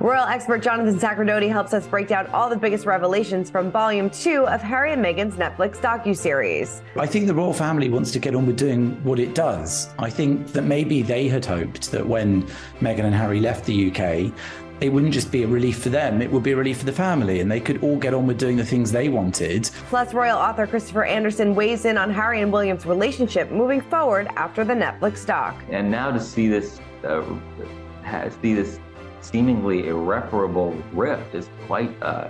Royal expert Jonathan Sacerdoti helps us break down all the biggest revelations from Volume 2 of Harry and Meghan's Netflix docu-series. I think the royal family wants to get on with doing what it does. I think that maybe they had hoped that when Meghan and Harry left the UK, it wouldn't just be a relief for them, it would be a relief for the family, and they could all get on with doing the things they wanted. Plus, royal author Christopher Anderson weighs in on Harry and William's relationship moving forward after the Netflix doc. And now to see this, uh, see this seemingly irreparable rift is quite uh,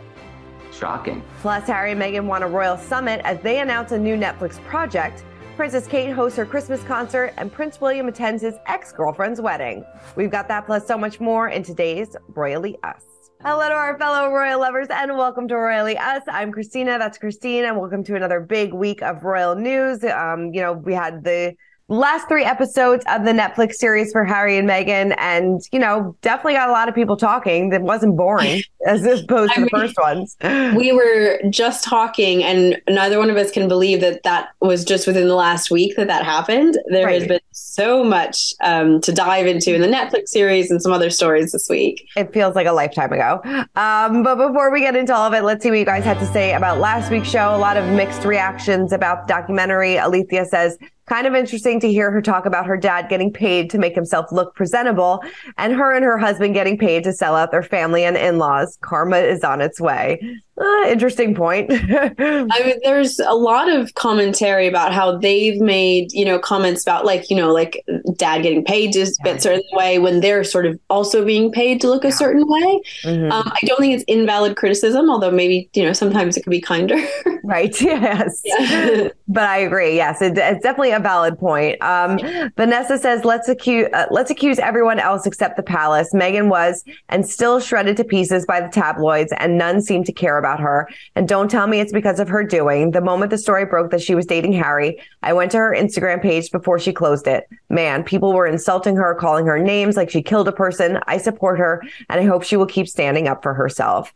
shocking. Plus, Harry and Meghan want a royal summit as they announce a new Netflix project. Princess Kate hosts her Christmas concert, and Prince William attends his ex girlfriend's wedding. We've got that plus so much more in today's Royally Us. Hello to our fellow royal lovers and welcome to Royally Us. I'm Christina. That's Christine, and welcome to another big week of royal news. Um, you know, we had the last three episodes of the Netflix series for Harry and Meghan, and you know, definitely got a lot of people talking. That wasn't boring as opposed to the mean, first ones. We were just talking, and neither one of us can believe that that was just within the last week that that happened. There right. has been so much um, to dive into in the Netflix series and some other stories this week. It feels like a lifetime ago. Um, but before we get into all of it, let's see what you guys had to say about last week's show. A lot of mixed reactions about the documentary. Alethea says kind of interesting to hear her talk about her dad getting paid to make himself look presentable and her and her husband getting paid to sell out their family and in-laws. Karma is on its way. Uh, interesting point. I mean, there's a lot of commentary about how they've made, you know, comments about like, you know, like dad getting paid to spit a certain way when they're sort of also being paid to look a certain way. Mm-hmm. Um, I don't think it's invalid criticism, although maybe, you know, sometimes it could be kinder. right. Yes. Yeah. but I agree. Yes, it, it's definitely a valid point. Um, Vanessa says, let's accuse, uh, let's accuse everyone else except the palace. Meghan was and still shredded to pieces by the tabloids and none seem to care about about her. And don't tell me it's because of her doing. The moment the story broke that she was dating Harry, I went to her Instagram page before she closed it. Man, people were insulting her, calling her names like she killed a person. I support her and I hope she will keep standing up for herself.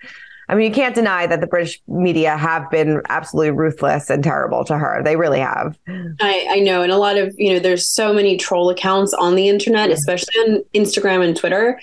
I mean, you can't deny that the British media have been absolutely ruthless and terrible to her. They really have. I, I know. And a lot of, you know, there's so many troll accounts on the internet, especially on Instagram and Twitter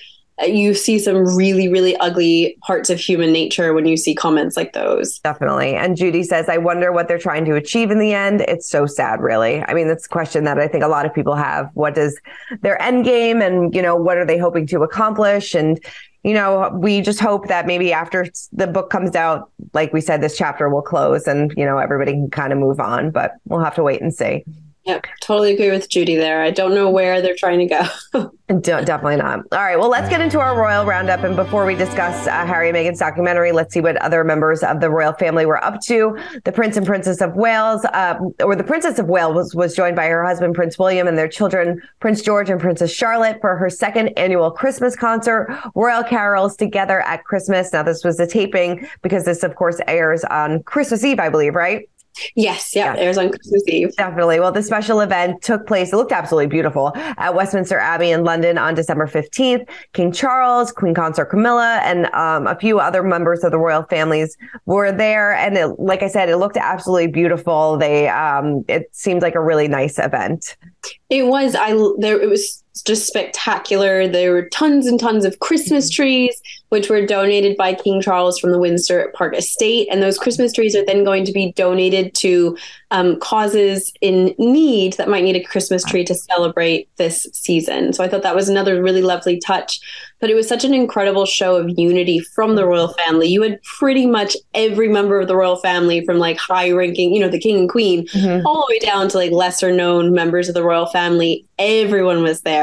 you see some really, really ugly parts of human nature when you see comments like those. Definitely. And Judy says, I wonder what they're trying to achieve in the end. It's so sad, really. I mean, that's a question that I think a lot of people have. What does their end game and, you know, what are they hoping to accomplish? And, you know, we just hope that maybe after the book comes out, like we said, this chapter will close and, you know, everybody can kind of move on, but we'll have to wait and see. Yep, totally agree with Judy there. I don't know where they're trying to go. definitely not. All right, well, let's get into our royal roundup. And before we discuss uh, Harry and Meghan's documentary, let's see what other members of the royal family were up to. The Prince and Princess of Wales, uh, or the Princess of Wales, was, was joined by her husband, Prince William, and their children, Prince George and Princess Charlotte, for her second annual Christmas concert, Royal Carols Together at Christmas. Now, this was a taping because this, of course, airs on Christmas Eve, I believe, right? Yes, yeah, yeah, it was on Christmas Eve. Definitely. Well, the special event took place, it looked absolutely beautiful at Westminster Abbey in London on December 15th. King Charles, Queen Consort Camilla, and um, a few other members of the royal families were there. And it, like I said, it looked absolutely beautiful. They, um, it seemed like a really nice event. It was, I, there, it was just spectacular. There were tons and tons of Christmas Mm-hmm. trees, which were donated by King Charles from the Windsor Park Estate. And those Christmas trees are then going to be donated to um, causes in need that might need a Christmas tree to celebrate this season. So I thought that was another really lovely touch. But it was such an incredible show of unity from the royal family. You had pretty much every member of the royal family, from like high ranking, you know, the king and queen, Mhm. all the way down to like lesser known members of the royal family. Everyone was there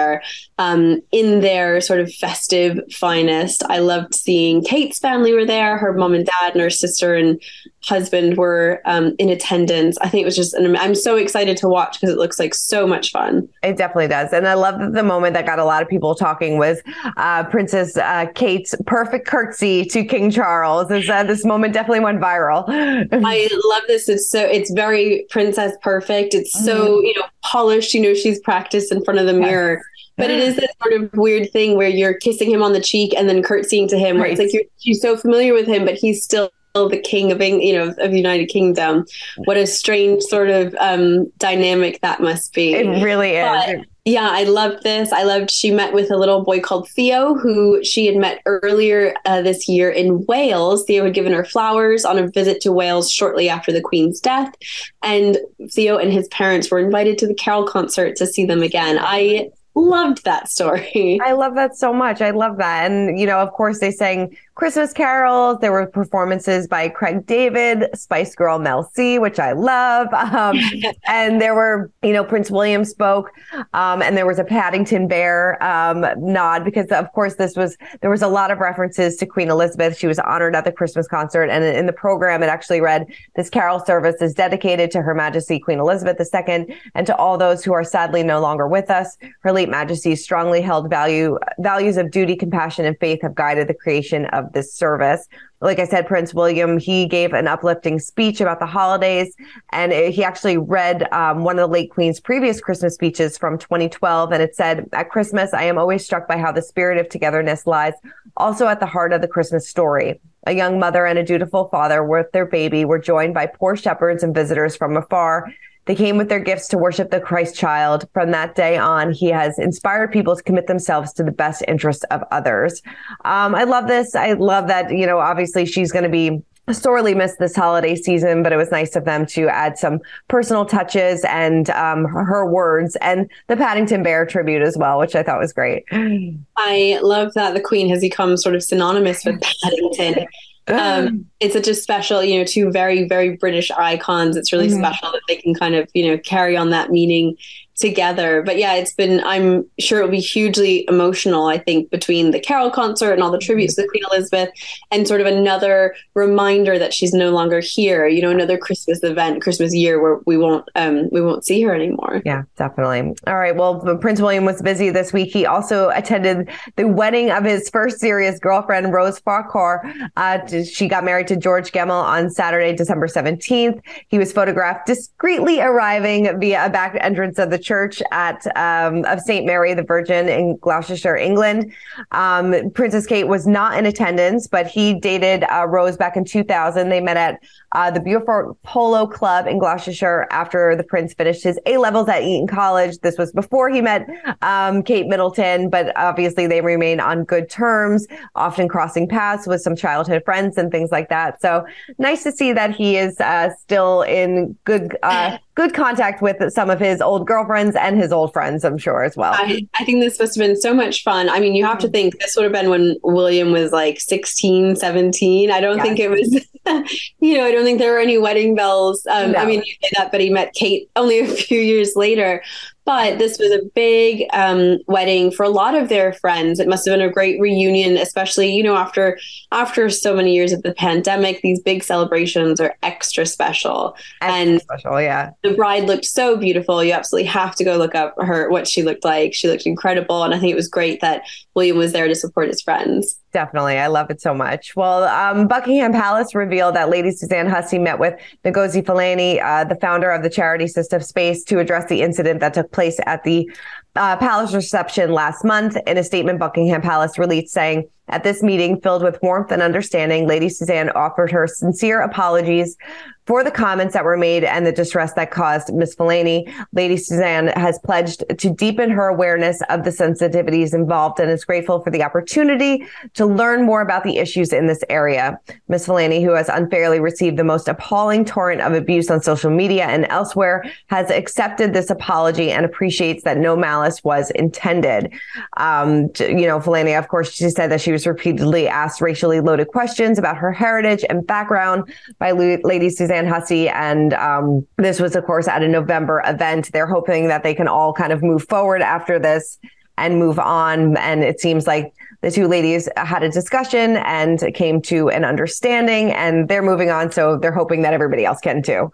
um, in their sort of festive finest. I loved seeing Kate's family were there. Her mom and dad and her sister and husband were um, in attendance. I think it was just, an, I'm so excited to watch because it looks like so much fun. It definitely does. And I love that the moment that got a lot of people talking was uh, Princess uh, Kate's perfect curtsy to King Charles. This, uh, this moment definitely went viral. I love this. It's so it's very princess perfect. It's so you know polished. You know she's practiced in front of the mirror. But it is that sort of weird thing where you're kissing him on the cheek and then curtsying to him. Where it's like you're, you're so familiar with him, but he's still the king of England, you know of the United Kingdom. What a strange sort of um, dynamic that must be. it really is. But- Yeah, I loved this. I loved she met with a little boy called Theo, who she had met earlier uh, this year in Wales. Theo had given her flowers on a visit to Wales shortly after the Queen's death. And Theo and his parents were invited to the Carol concert to see them again. I loved that story. I love that so much. I love that. And, you know, of course, they sang Christmas carols. There were performances by Craig David, Spice Girl Mel C, which I love. Um, and there were, you know, Prince William spoke, um, and there was a Paddington Bear um, nod because, of course, this was, there was a lot of references to Queen Elizabeth. She was honored at the Christmas concert. And in the program, it actually read, This carol service is dedicated to Her Majesty Queen Elizabeth II and to all those who are sadly no longer with us. Her late Majesty's strongly held value values of duty, compassion, and faith have guided the creation of this service. Like I said, Prince William, he gave an uplifting speech about the holidays, and it- he actually read um, one of the late Queen's previous Christmas speeches from 2012, and it said, "At Christmas, I am always struck by how the spirit of togetherness lies also at the heart of the Christmas story." A young mother and a dutiful father with their baby were joined by poor shepherds and visitors from afar. They came with their gifts to worship the Christ child. From that day on, he has inspired people to commit themselves to the best interests of others. Um, I love this. I love that, you know, obviously she's going to be sorely missed this holiday season, but it was nice of them to add some personal touches and um, her, her words and the Paddington Bear tribute as well, which I thought was great. I love that the Queen has become sort of synonymous with Paddington. Um, it's such a special, you know, two very, very British icons. It's really Mhm. special that they can kind of, you know, carry on that meaning together. But yeah, it's been, I'm sure it'll be hugely emotional, I think, between the Carol concert and all the tributes to Queen Elizabeth and sort of another reminder that she's no longer here, you know, another Christmas event, Christmas year where we won't, um, we won't see her anymore. Yeah, definitely. All right. Well, Prince William was busy this week. He also attended the wedding of his first serious girlfriend, Rose Farquhar. Uh, she got married to George Gemmell on Saturday, December 17th. He was photographed discreetly arriving via a back entrance of the church at um, of St. Mary the Virgin in Gloucestershire, England. Um, Princess Kate was not in attendance, but he dated uh, Rose back in 2000. They met at uh, the Beaufort Polo Club in Gloucestershire after the prince finished his A levels at Eton College. This was before he met um, Kate Middleton, but obviously they remain on good terms, often crossing paths with some childhood friends and things like that. So nice to see that he is uh, still in good uh, good contact with some of his old girlfriends and his old friends, I'm sure as well. I, I think this must have been so much fun. I mean, you have to think this would have been when William was like 16, 17. I don't Yes. think it was, you know, don't think there were any wedding bells. Um, I mean, you say that, but he met Kate only a few years later. But this was a big um, wedding for a lot of their friends. It must have been a great reunion, especially you know after after so many years of the pandemic. These big celebrations are extra special. and- special, yeah. the bride looked so beautiful. You absolutely have to go look up her what she looked like. She looked incredible, and I think it was great that William was there to support his friends. Definitely. I love it so much. Well, um, Buckingham Palace revealed that Lady Suzanne Hussey met with Ngozi Fulani, uh, the founder of the charity System Space, to address the incident that took place at the uh, palace reception last month. In a statement, Buckingham Palace released saying, At this meeting, filled with warmth and understanding, Lady Suzanne offered her sincere apologies for the comments that were made and the distress that caused Miss Fulani. Lady Suzanne has pledged to deepen her awareness of the sensitivities involved and is grateful for the opportunity to learn more about the issues in this area. Miss Fulani, who has unfairly received the most appalling torrent of abuse on social media and elsewhere, has accepted this apology and appreciates that no malice was intended. Um, you know, Fulani, of course, she said that she was repeatedly asked racially loaded questions about her heritage and background by Lady Suzanne Hussey. And um, this was, of course, at a November event. They're hoping that they can all kind of move forward after this and move on. And it seems like the two ladies had a discussion and came to an understanding and they're moving on. So they're hoping that everybody else can too.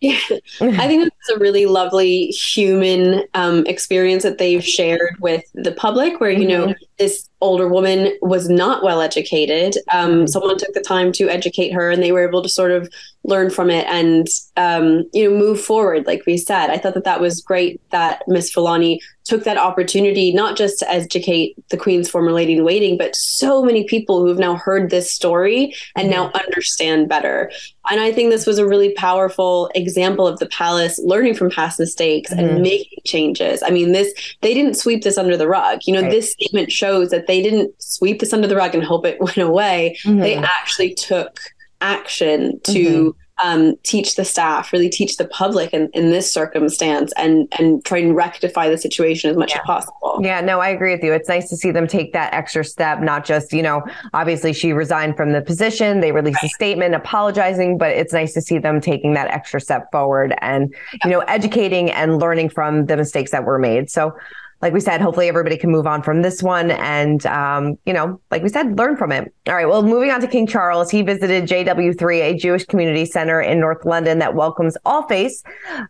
Yeah. I think it's a really lovely human um, experience that they've shared with the public where, you know, mm-hmm. This older woman was not well educated. Um, mm-hmm. Someone took the time to educate her, and they were able to sort of learn from it and um, you know move forward. Like we said, I thought that that was great that Miss Fulani took that opportunity not just to educate the Queen's former lady in waiting, but so many people who have now heard this story and now mm-hmm. understand better. And I think this was a really powerful example of the palace learning from past mistakes mm-hmm. and making changes. I mean, this they didn't sweep this under the rug. You know, right. this statement shows that they didn't sweep this under the rug and hope it went away. Mm-hmm. They actually took action to mm-hmm um, teach the staff, really teach the public in, in this circumstance and and try and rectify the situation as much yeah. as possible. Yeah, no, I agree with you. It's nice to see them take that extra step, not just, you know, obviously she resigned from the position, they released right. a statement apologizing, but it's nice to see them taking that extra step forward and, yeah. you know, educating and learning from the mistakes that were made. So like we said, hopefully everybody can move on from this one and, um, you know, like we said, learn from it. All right. Well, moving on to King Charles, he visited JW3, a Jewish community center in North London that welcomes all faiths.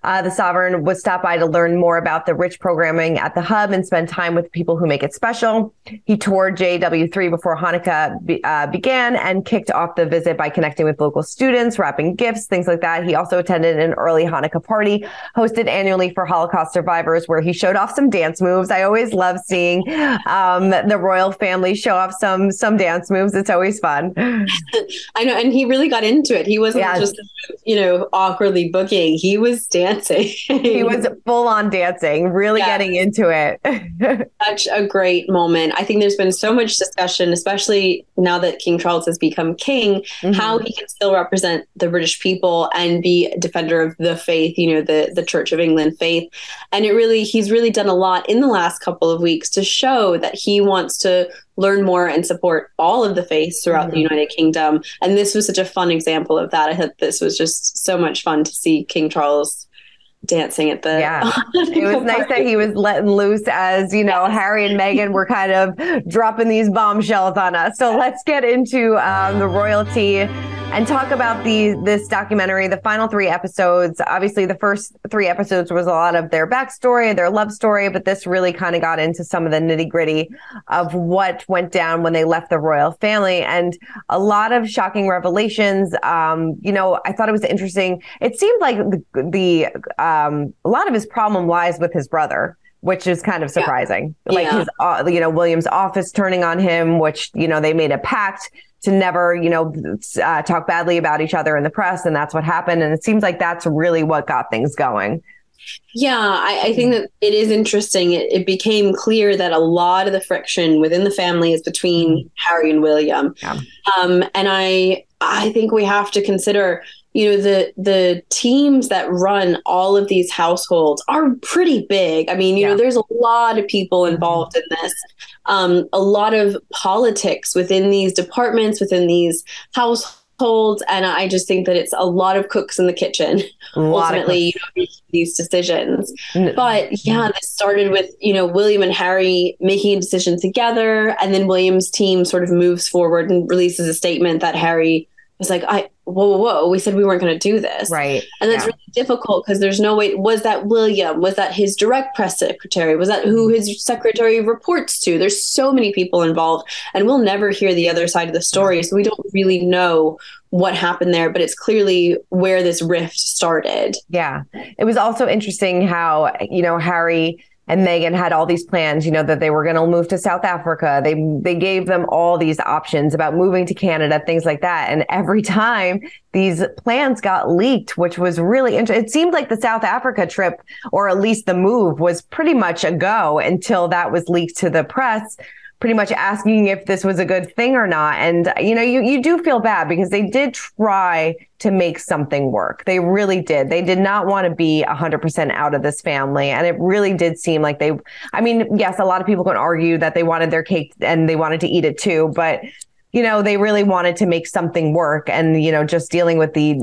Uh, the sovereign was stopped by to learn more about the rich programming at the hub and spend time with people who make it special. He toured JW3 before Hanukkah be, uh, began and kicked off the visit by connecting with local students, wrapping gifts, things like that. He also attended an early Hanukkah party hosted annually for Holocaust survivors where he showed off some dance moves moves. I always love seeing um, the royal family show off some some dance moves. It's always fun. I know, and he really got into it. He wasn't yes. just you know awkwardly booking. He was dancing. he was full on dancing, really getting into it. Such a great moment. I think there's been so much discussion, especially now that King Charles has become king, mm-hmm. how he can still represent the British people and be a defender of the faith. You know, the the Church of England faith, and it really he's really done a lot in the the last couple of weeks to show that he wants to learn more and support all of the faiths throughout mm-hmm. the United Kingdom. And this was such a fun example of that. I thought this was just so much fun to see King Charles dancing at the yeah. It was nice that he was letting loose as you know yes. harry and meghan were kind of dropping these bombshells on us. So let's get into um, the royalty and talk about the this documentary the final three episodes. Obviously the first three episodes was a lot of their backstory their love story but this really kind of got into some of the nitty gritty of what went down when they left the royal family and a lot of shocking revelations. Um, you know i thought it was interesting. It seemed like the, the uh, um, a lot of his problem lies with his brother which is kind of surprising. Yeah. Like yeah. his, uh, you know, William's office turning on him, which, you know, they made a pact to never, you know, uh, talk badly about each other in the press. And that's what happened. And it seems like that's really what got things going. Yeah, I, I think that it is interesting. It, it, became clear that a lot of the friction within the family is between mm-hmm. Harry and William. Yeah. Um, and I, I think we have to consider you know the the teams that run all of these households are pretty big. I mean you yeah. know there's a lot of people mm-hmm. involved in this. Um, a lot of politics within these departments within these households and i just think that it's a lot of cooks in the kitchen ultimately you know, these decisions. But yeah this started with you know william and harry making a decision together and then william's team sort of moves forward and releases a statement that harry was like, I whoa, whoa, whoa, we said we weren't going to do this. Right. And that's yeah. really difficult because there's no way. Was that William? Was that his direct press secretary? Was that who his secretary reports to? There's so many people involved, and we'll never hear the other side of the story. So we don't really know what happened there, but it's clearly where this rift started. Yeah. It was also interesting how, you know, Harry and Meghan had all these plans, you know, that they were going to move to South Africa. They they gave them all these options about moving to Canada, things like that. And every time these plans got leaked, which was really interesting. It seemed like the South Africa trip, or at least the move, was pretty much a go until that was leaked to the press pretty much asking if this was a good thing or not. And, you know, you, you do feel bad because they did try to make something work. They really did. They did not want to be 100% out of this family. And it really did seem like they, I mean, yes, a lot of people can argue that they wanted their cake and they wanted to eat it too, but you know, they really wanted to make something work. And, you know, just dealing with the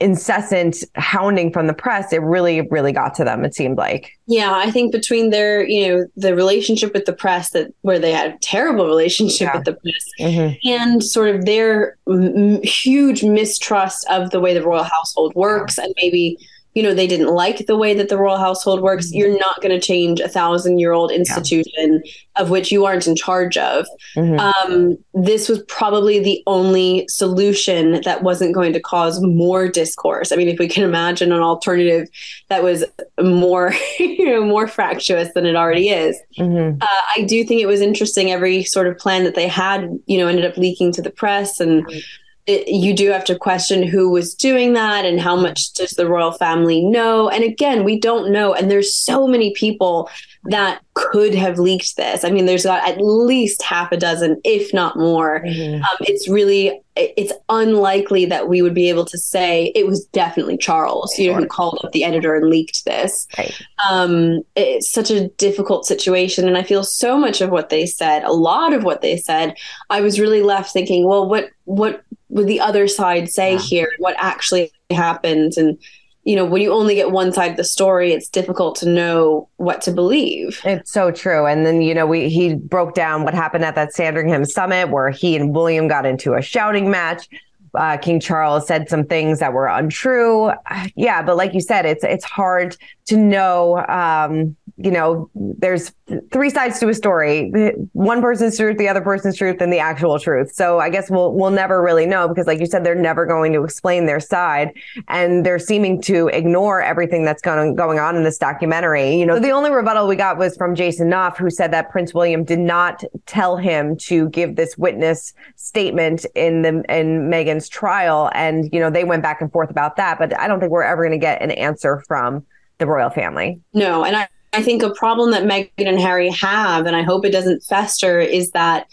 incessant hounding from the press, it really, really got to them, it seemed like. Yeah, I think between their, you know, the relationship with the press that where they had a terrible relationship yeah. with the press mm-hmm. and sort of their m- huge mistrust of the way the royal household works and maybe you know they didn't like the way that the royal household works mm-hmm. you're not going to change a thousand year old institution yeah. of which you aren't in charge of mm-hmm. um, this was probably the only solution that wasn't going to cause more discourse i mean if we can imagine an alternative that was more you know more fractious than it already is mm-hmm. uh, i do think it was interesting every sort of plan that they had you know ended up leaking to the press and mm-hmm it, you do have to question who was doing that and how much does the royal family know. And again we don't know. And there's so many people that could have leaked this. I mean there's got at least half a dozen if not more. Mm-hmm. um, it's really it's unlikely that we would be able to say it was definitely charles you know who called up the editor and leaked this. Right. um, it's such a difficult situation. And i feel so much of what they said a lot of what they said i was really left thinking well what what would the other side say yeah. here? What actually happened? And you know, when you only get one side of the story, it's difficult to know what to believe. It's so true. And then, you know, we he broke down what happened at that Sandringham summit where he and William got into a shouting match. Uh, King Charles said some things that were untrue. Yeah, but like you said, it's it's hard to know. Um, you know, there's three sides to a story: one person's truth, the other person's truth, and the actual truth. So I guess we'll we'll never really know because, like you said, they're never going to explain their side, and they're seeming to ignore everything that's going going on in this documentary. You know, the only rebuttal we got was from Jason Knauf, who said that Prince William did not tell him to give this witness statement in the in Meghan's trial, and you know they went back and forth about that. But I don't think we're ever going to get an answer from the royal family. No, and I, I think a problem that Meghan and Harry have, and I hope it doesn't fester, is that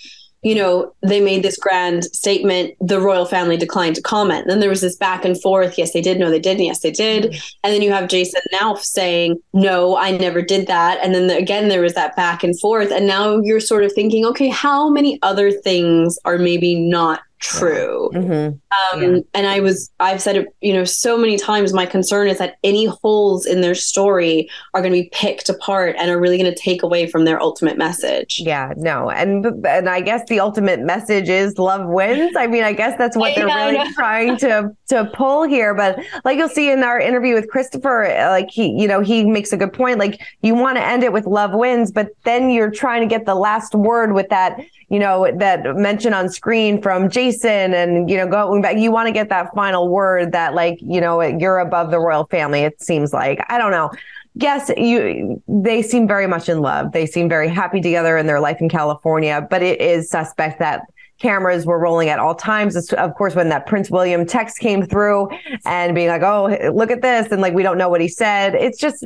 you know, they made this grand statement. The royal family declined to comment. And then there was this back and forth. Yes, they did. No, they didn't. Yes, they did. Mm-hmm. And then you have Jason Knauf saying, no, I never did that. And then the, again, there was that back and forth. And now you're sort of thinking, okay, how many other things are maybe not true. Mm-hmm. Um, yeah. And I was, I've said it, you know, so many times. My concern is that any holes in their story are going to be picked apart and are really going to take away from their ultimate message. Yeah, no, and and I guess the ultimate message is love wins. I mean, I guess that's what they're yeah, really trying to to pull here. But like you'll see in our interview with Christopher, like he, you know, he makes a good point. Like you want to end it with love wins, but then you're trying to get the last word with that you know, that mention on screen from Jason and, you know, going back, you want to get that final word that like, you know, you're above the royal family. It seems like, I don't know. Yes, you, they seem very much in love. They seem very happy together in their life in California, but it is suspect that cameras were rolling at all times. Of course, when that Prince William text came through and being like, oh, look at this. And like, we don't know what he said. It's just,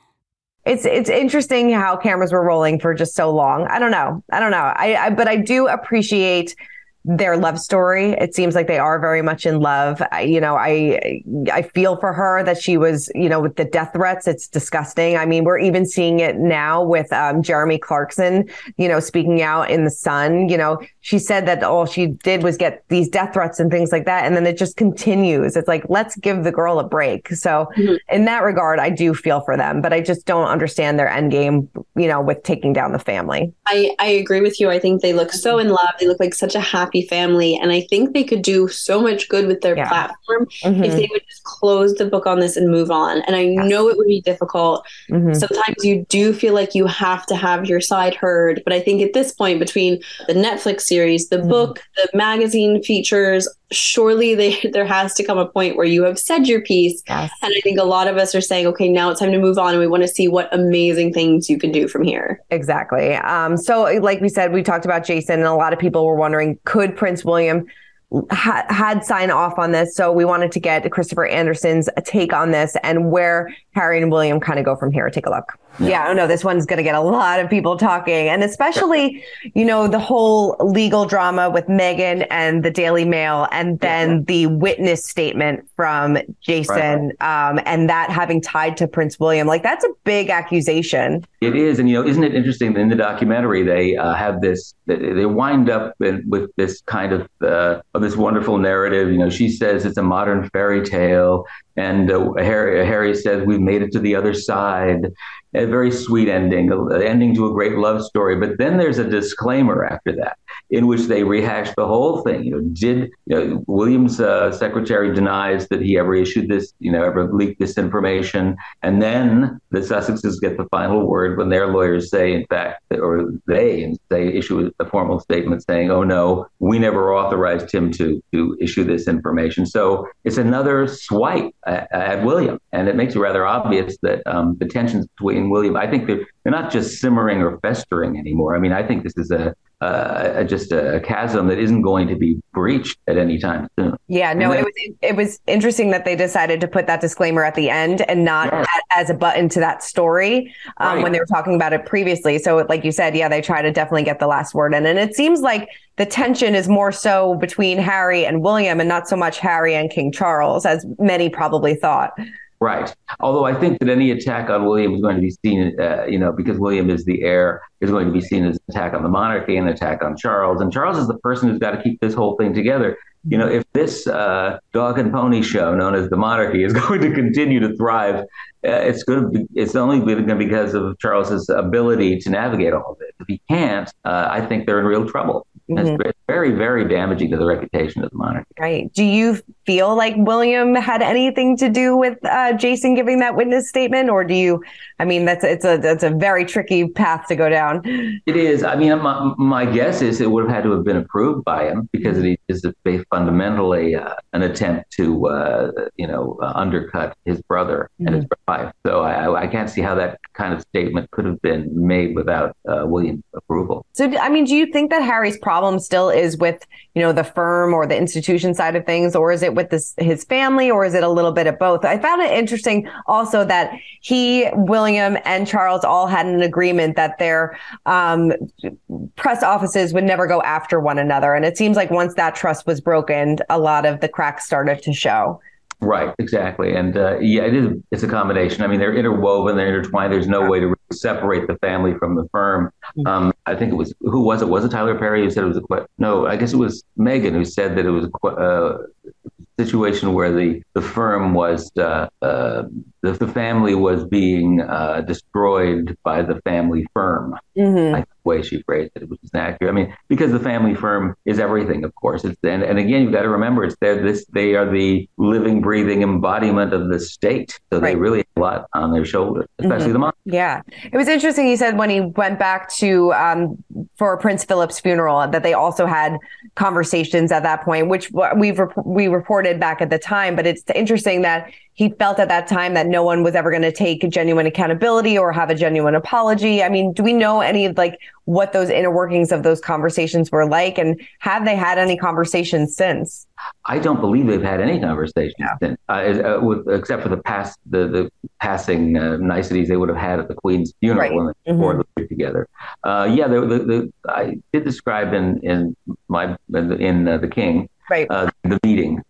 It's it's interesting how cameras were rolling for just so long. I don't know. I don't know. I, I but I do appreciate their love story. It seems like they are very much in love. I, you know, I I feel for her that she was, you know, with the death threats. It's disgusting. I mean, we're even seeing it now with um, Jeremy Clarkson, you know, speaking out in the Sun. You know, she said that all she did was get these death threats and things like that, and then it just continues. It's like let's give the girl a break. So, mm-hmm. in that regard, I do feel for them, but I just don't understand their end game. You know, with taking down the family. I I agree with you. I think they look so in love. They look like such a happy happy family. And I think they could do so much good with their yeah. platform mm-hmm. if they would just close the book on this and move on. And I yeah. know it would be difficult. Mm-hmm. Sometimes you do feel like you have to have your side heard. But I think at this point, between the Netflix series, the mm-hmm. book, the magazine features, surely they, there has to come a point where you have said your piece. Yes. And I think a lot of us are saying, okay, now it's time to move on. And we want to see what amazing things you can do from here. Exactly. Um, so, like we said, we talked about Jason, and a lot of people were wondering could Prince William ha- had sign off on this. So we wanted to get Christopher Anderson's take on this and where Harry and William kind of go from here. Take a look. Yeah, I know this one's going to get a lot of people talking, and especially, you know, the whole legal drama with Meghan and the Daily Mail, and then yeah. the witness statement from Jason, right. um, and that having tied to Prince William. Like, that's a big accusation. It is, and you know, isn't it interesting that in the documentary they uh, have this? They wind up in, with this kind of uh, of this wonderful narrative. You know, she says it's a modern fairy tale, and uh, Harry, Harry says we've made it to the other side a very sweet ending, an ending to a great love story. But then there's a disclaimer after that, in which they rehash the whole thing. You know, did you know, Williams' uh, secretary denies that he ever issued this, you know, ever leaked this information, and then the Sussexes get the final word when their lawyers say, in fact, or they say issue a formal statement saying, "Oh no, we never authorized him to to issue this information." So it's another swipe at, at William, and it makes it rather obvious that um, the tensions between William. I think they're, they're not just simmering or festering anymore. I mean, I think this is a, uh, just a chasm that isn't going to be breached at any time soon. Yeah, no, then, it was it was interesting that they decided to put that disclaimer at the end and not yes. as a button to that story um, right. when they were talking about it previously. So, like you said, yeah, they try to definitely get the last word in, and it seems like the tension is more so between Harry and William, and not so much Harry and King Charles, as many probably thought. Right. Although I think that any attack on William is going to be seen, uh, you know, because William is the heir, is going to be seen as an attack on the monarchy and an attack on Charles. And Charles is the person who's got to keep this whole thing together. You know, if this uh, dog and pony show known as the monarchy is going to continue to thrive, uh, it's going to be, it's only going to be because of Charles's ability to navigate all of it. If he can't, uh, I think they're in real trouble. Mm-hmm. It's very, very damaging to the reputation of the monarchy. Right. Do you feel like William had anything to do with uh, Jason giving that witness statement, or do you? I mean, that's it's a that's a very tricky path to go down. It is. I mean, my, my guess is it would have had to have been approved by him because it is fundamentally uh, an attempt to uh, you know uh, undercut his brother mm-hmm. and his mm-hmm. wife. So I, I can't see how that kind of statement could have been made without uh, William's approval. So I mean, do you think that Harry's problem still is with you know the firm or the institution side of things, or is it with this his family, or is it a little bit of both? I found it interesting also that he, William, and Charles all had an agreement that their um, press offices would never go after one another, and it seems like once that trust was broken, a lot of the cracks started to show. Right, exactly, and uh, yeah, it is. It's a combination. I mean, they're interwoven, they're intertwined. There's no way to really separate the family from the firm. Mm-hmm. Um, I think it was who was it? Was it Tyler Perry who said it was a no? I guess it was Meghan who said that it was a uh, situation where the the firm was uh, uh, the, the family was being uh, destroyed by the family firm. Mm-hmm. I, the way she phrased it, which is accurate. I mean, because the family firm is everything, of course. It's and, and again, you've got to remember, it's they're this they are the living, breathing embodiment of the state. So right. they really have a lot on their shoulders, especially mm-hmm. the mom. Yeah, it was interesting. He said when he went back to um, for Prince Philip's funeral that they also had conversations at that point, which we've we reported back at the time. But it's interesting that he felt at that time that no one was ever going to take genuine accountability or have a genuine apology. I mean, do we know any of like what those inner workings of those conversations were like, and have they had any conversations since? I don't believe they've had any conversations since, uh, uh, with, except for the past the the passing uh, niceties they would have had at the Queen's funeral right. when they mm-hmm. were together. Uh, yeah, the, the, the, I did describe in in my in, in uh, the King right. Uh, the meeting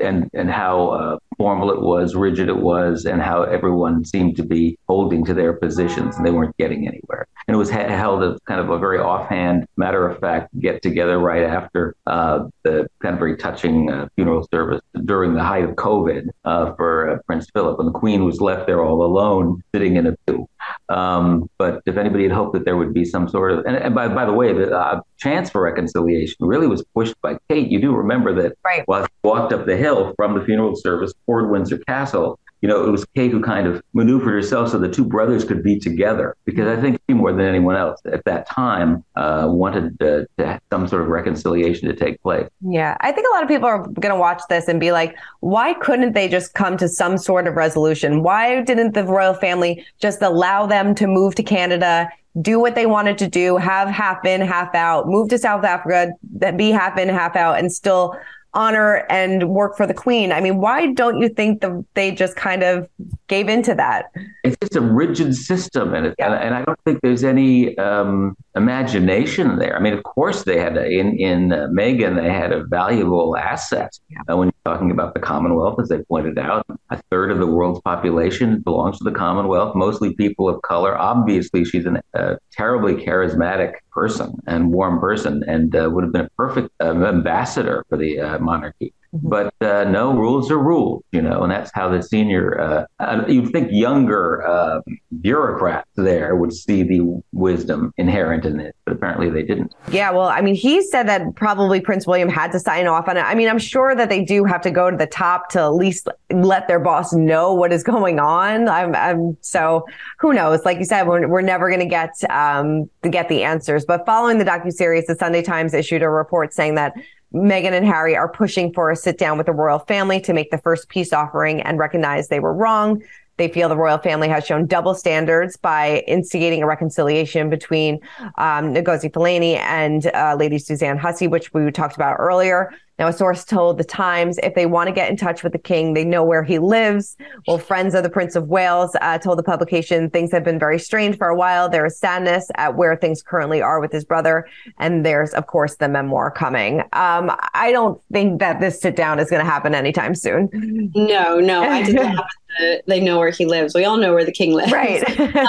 and and how formal it was, rigid it was, and how everyone seemed to be holding to their positions and they weren't getting anywhere. And it was ha- held as kind of a very offhand, matter of fact get together right after uh, the kind of very touching uh, funeral service during the height of COVID uh, for uh, Prince Philip. And the Queen was left there all alone, sitting in a pew. Um, but if anybody had hoped that there would be some sort of, and, and by, by the way, the uh, chance for reconciliation really was pushed by Kate. You do remember that right. while she walked up the hill from the funeral service toward Windsor Castle, you know, it was Kate who kind of maneuvered herself so the two brothers could be together. Because I think she, more than anyone else at that time, uh, wanted to have some sort of reconciliation to take place. Yeah, I think a lot of people are going to watch this and be like, why couldn't they just come to some sort of resolution? Why didn't the royal family just allow them to move to Canada? do what they wanted to do, have half in, half out, move to South Africa, be half in, half out, and still honor and work for the queen. I mean, why don't you think the, they just kind of gave into that? It's just a rigid system, and, it, yeah. and, and, I don't think there's any um, imagination there. I mean, of course, they had a, in in uh, Meghan, they had a valuable asset. Yeah. Uh, when talking about the Commonwealth, as they pointed out, a third of the world's population belongs to the Commonwealth, mostly people of color. Obviously, she's a uh, terribly charismatic person and warm person, and uh, would have been a perfect um, ambassador for the uh, monarchy. Mm-hmm. But uh, no, rules are rules, you know, and that's how the senior, uh, uh, you'd think younger uh, bureaucrats there would see the wisdom inherent in it, but apparently they didn't. Yeah, well, I mean, he said that probably Prince William had to sign off on it. I mean, I'm sure that they do have to go to the top to at least let their boss know what is going on. I'm, I'm so who knows? Like you said, we're, we're never going to get um, to get the answers. But following the docu series, the Sunday Times issued a report saying that Meghan and Harry are pushing for a sit down with the royal family to make the first peace offering and recognize they were wrong. They feel the royal family has shown double standards by instigating a reconciliation between um, Ngozi Fulani and uh, Lady Suzanne Hussey, which we talked about earlier. Now, a source told the Times if they want to get in touch with the king, they know where he lives. Well, friends of the Prince of Wales uh, told the publication things have been very strange for a while. There is sadness at where things currently are with his brother. And there's, of course, the memoir coming. Um, I don't think that this sit down is going to happen anytime soon. No, no, I didn't they know where he lives. We all know where the king lives. Right.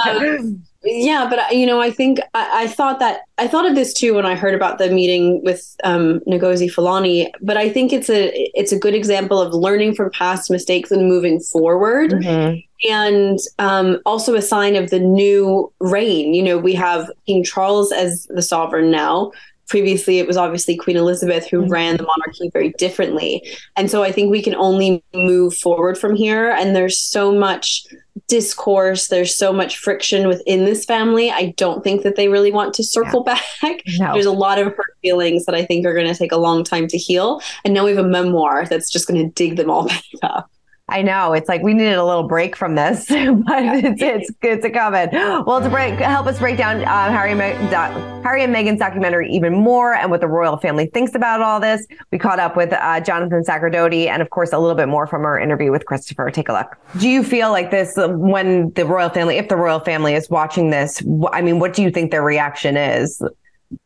um, yeah, but you know, I think I, I, thought that I thought of this too when I heard about the meeting with um, Ngozi Fulani. But I think it's a it's a good example of learning from past mistakes and moving forward, mm-hmm. and um, also a sign of the new reign. You know, we have King Charles as the sovereign now. Previously, it was obviously Queen Elizabeth who mm-hmm. ran the monarchy very differently, and so I think we can only move forward from here. And there's so much discourse. There's so much friction within this family. I don't think that they really want to circle yeah. back. No. there's a lot of hurt feelings that i think are going to take a long time to heal. And now we have a memoir that's just going to dig them all back up I know it's like we needed a little break from this, but it's it's good to coming. Well, to break, help us break down uh, Harry, Harry and Meghan's documentary even more, and what the royal family thinks about all this. We caught up with uh, Jonathan Sacerdoti, and of course, a little bit more from our interview with Christopher. Take a look. Do you feel like this when the royal family, if the royal family is watching this? I mean, what do you think their reaction is?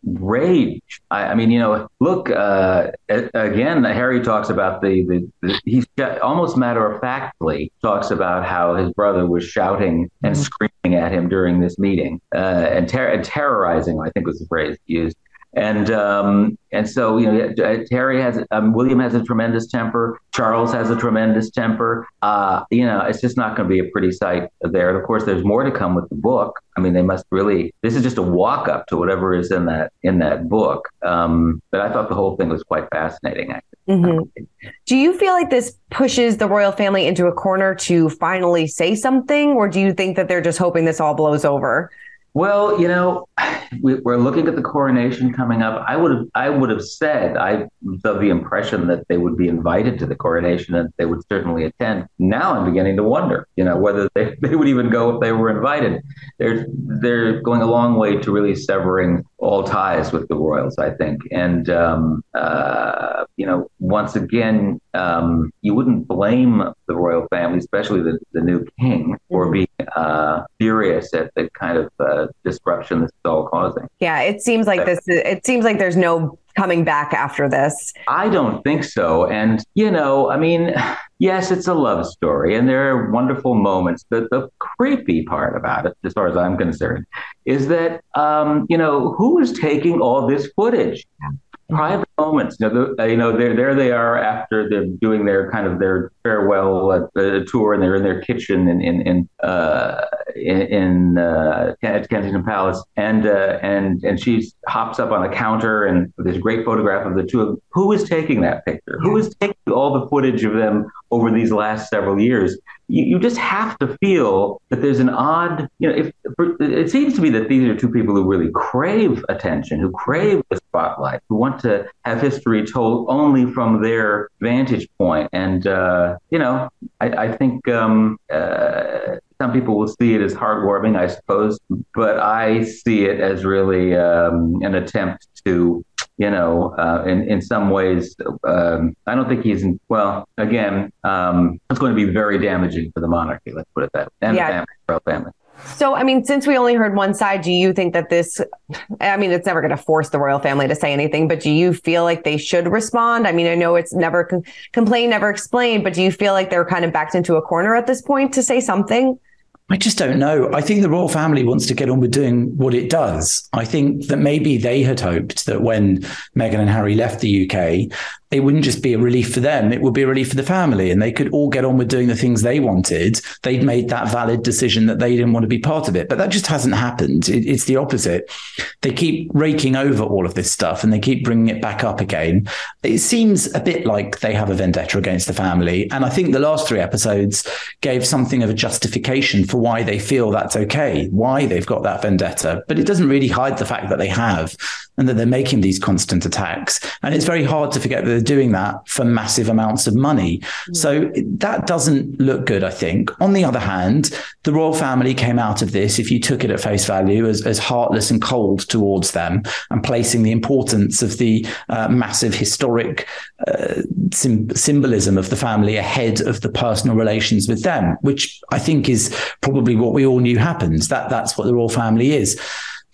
Rage. I, I, mean, you know, look uh, again. Harry talks about the, the, the he's almost matter of factly talks about how his brother was shouting and mm-hmm. screaming at him during this meeting uh, and, ter- and terrorizing. I think was the phrase used. And um, and so you know, Terry has um, William has a tremendous temper. Charles has a tremendous temper. Uh, you know, it's just not going to be a pretty sight there. And of course, there's more to come with the book. I mean, they must really. This is just a walk up to whatever is in that in that book. Um, but I thought the whole thing was quite fascinating. Actually. Mm-hmm. Do you feel like this pushes the royal family into a corner to finally say something, or do you think that they're just hoping this all blows over? Well, you know, we, are looking at the coronation coming up. I would have, I would have said, I was of the impression that they would be invited to the coronation and they would certainly attend. Now I'm beginning to wonder, you know, whether they, they would even go if they were invited. They're they're going a long way to really severing all ties with the royals, I think. And um, uh, you know, once again, um, you wouldn't blame the royal family, especially the, the new king, for mm-hmm. being uh, furious at the kind of uh, disruption this is all causing. Yeah, it seems like this. It seems like there's no coming back after this. I don't think so. And you know, I mean. Yes, it's a love story, and there are wonderful moments. But the creepy part about it, as far as I'm concerned, is that um, you know who is taking all this footage? Private moments. You know, the, you know, there there they are after they're doing their kind of their farewell uh, tour, and they're in their kitchen in in in, uh, in, uh, at Kensington Palace, and uh, and and she hops up on a counter, and there's a great photograph of the two of them. Who is taking that picture? Who is taking all the footage of them over these last several years? You, you just have to feel that there's an odd, you know, if it seems to me that these are two people who really crave attention, who crave the spotlight, who want to have history told only from their vantage point. And, uh, you know, I, I think um, uh, some people will see it as heartwarming, I suppose, but I see it as really um, an attempt to you know, uh, in in some ways, um, I don't think he's in, well. Again, um, it's going to be very damaging for the monarchy. Let's put it that way, and yeah. the family, family. So, I mean, since we only heard one side, do you think that this, I mean, it's never going to force the royal family to say anything, but do you feel like they should respond? I mean, I know it's never con- complain, never explain, but do you feel like they're kind of backed into a corner at this point to say something? I just don't know. I think the royal family wants to get on with doing what it does. I think that maybe they had hoped that when Meghan and Harry left the UK, it wouldn't just be a relief for them, it would be a relief for the family. And they could all get on with doing the things they wanted. They'd made that valid decision that they didn't want to be part of it. But that just hasn't happened. It, it's the opposite. They keep raking over all of this stuff and they keep bringing it back up again. It seems a bit like they have a vendetta against the family. And I think the last three episodes gave something of a justification for why they feel that's okay, why they've got that vendetta. But it doesn't really hide the fact that they have and that they're making these constant attacks. And it's very hard to forget that they're doing that for massive amounts of money. Mm. So that doesn't look good, I think. On the other hand, the royal family came out of this, if you took it at face value, as, as heartless and cold towards them and placing the importance of the uh, massive historic uh, sim- symbolism of the family ahead of the personal relations with them, which I think is probably what we all knew happens. That that's what the royal family is.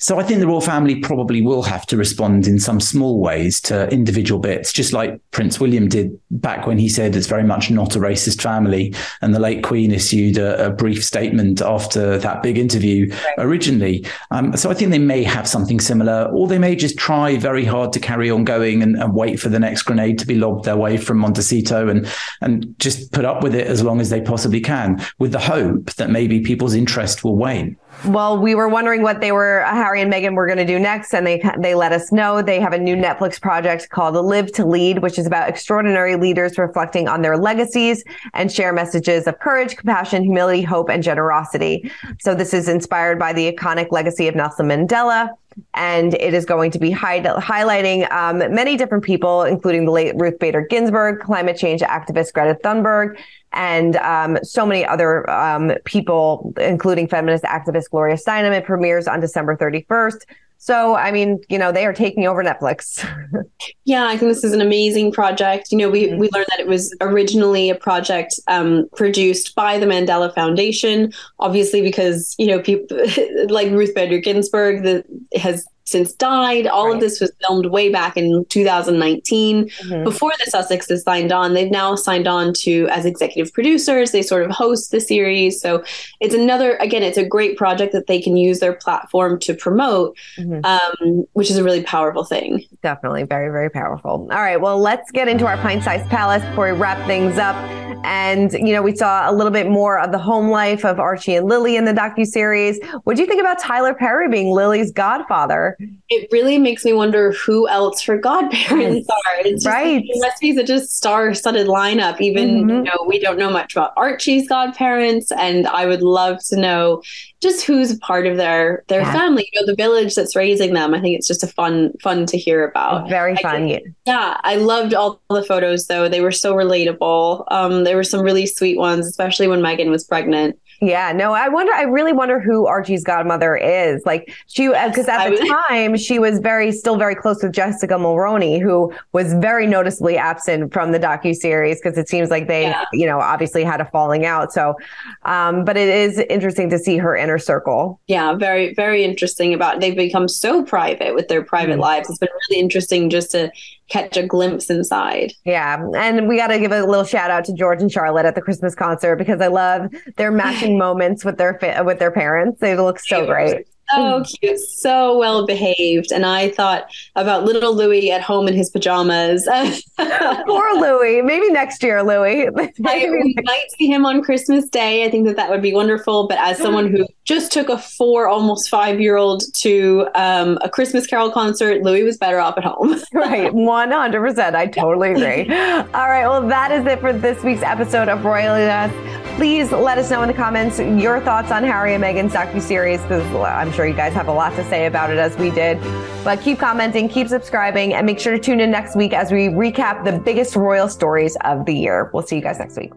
So I think the royal family probably will have to respond in some small ways to individual bits, just like Prince William did back when he said it's very much not a racist family. And the late Queen issued a, a brief statement after that big interview originally. Um, so I think they may have something similar, or they may just try very hard to carry on going and, and wait for the next grenade to be lobbed their way from Montecito and and just put up with it as long as they possibly can, with the hope that maybe people's interest will wane. Well, we were wondering what they were, Harry and Meghan were going to do next, and they they let us know they have a new Netflix project called Live to Lead, which is about extraordinary leaders reflecting on their legacies and share messages of courage, compassion, humility, hope, and generosity. So this is inspired by the iconic legacy of Nelson Mandela. And it is going to be high, highlighting um, many different people, including the late Ruth Bader Ginsburg, climate change activist Greta Thunberg, and um, so many other um, people, including feminist activist Gloria Steinem. It premieres on December 31st. So, I mean, you know, they are taking over Netflix. yeah, I think this is an amazing project. You know, we, we learned that it was originally a project um, produced by the Mandela Foundation, obviously, because, you know, people like Ruth Bader Ginsburg that has since died. All right. of this was filmed way back in 2019. Mm-hmm. Before the Sussexes signed on, they've now signed on to as executive producers. They sort of host the series. So it's another, again, it's a great project that they can use their platform to promote, mm-hmm. um, which is a really powerful thing. Definitely very, very powerful. All right. Well, let's get into our pint sized palace before we wrap things up. And, you know, we saw a little bit more of the home life of Archie and Lili in the docu series. What do you think about Tyler Perry being Lili's godfather? It really makes me wonder who else her godparents are. It's just, right. It must be such a star-studded lineup. Even, mm-hmm. you know, we don't know much about Archie's godparents. And I would love to know just who's part of their their Yeah. family, you know, the village that's raising them. I think it's just a fun fun to hear about. Very fun. think- Yeah, I loved all the photos though. They were so relatable. Um, there were some really sweet ones, especially when Meghan was pregnant. Yeah, no, I wonder. I really wonder who Archie's godmother is. Like she, because I at the time she was very, still very close with Jessica Mulroney, who was very noticeably absent from the docu series because it seems like they, Yeah. you know, obviously had a falling out. So, um, but it is interesting to see her inner circle. Yeah, very very interesting. About they've become so private with their private Mm. lives. It's been really interesting just to catch a glimpse inside. Yeah, and we got to give a little shout out to George and Charlotte at the Christmas concert because I love their matching moments with their fa- with their parents. They look so great. So cute, so well behaved. And I thought about little Louis at home in his pajamas. Poor Louis. Maybe next year, Louis. I, we might see him on Christmas Day. I think that that would be wonderful. But as someone who just took a four, almost five year old to um, a Christmas Carol concert, Louis was better off at home. right. 100% i totally agree. All right. Well that is it for this week's episode of royally Us. please let us know in the comments your thoughts on harry and meghan's docu-series because i'm sure you guys have a lot to say about it as we did. But keep commenting keep subscribing and make sure to tune in next week as we recap the biggest royal stories of the year. We'll see you guys next week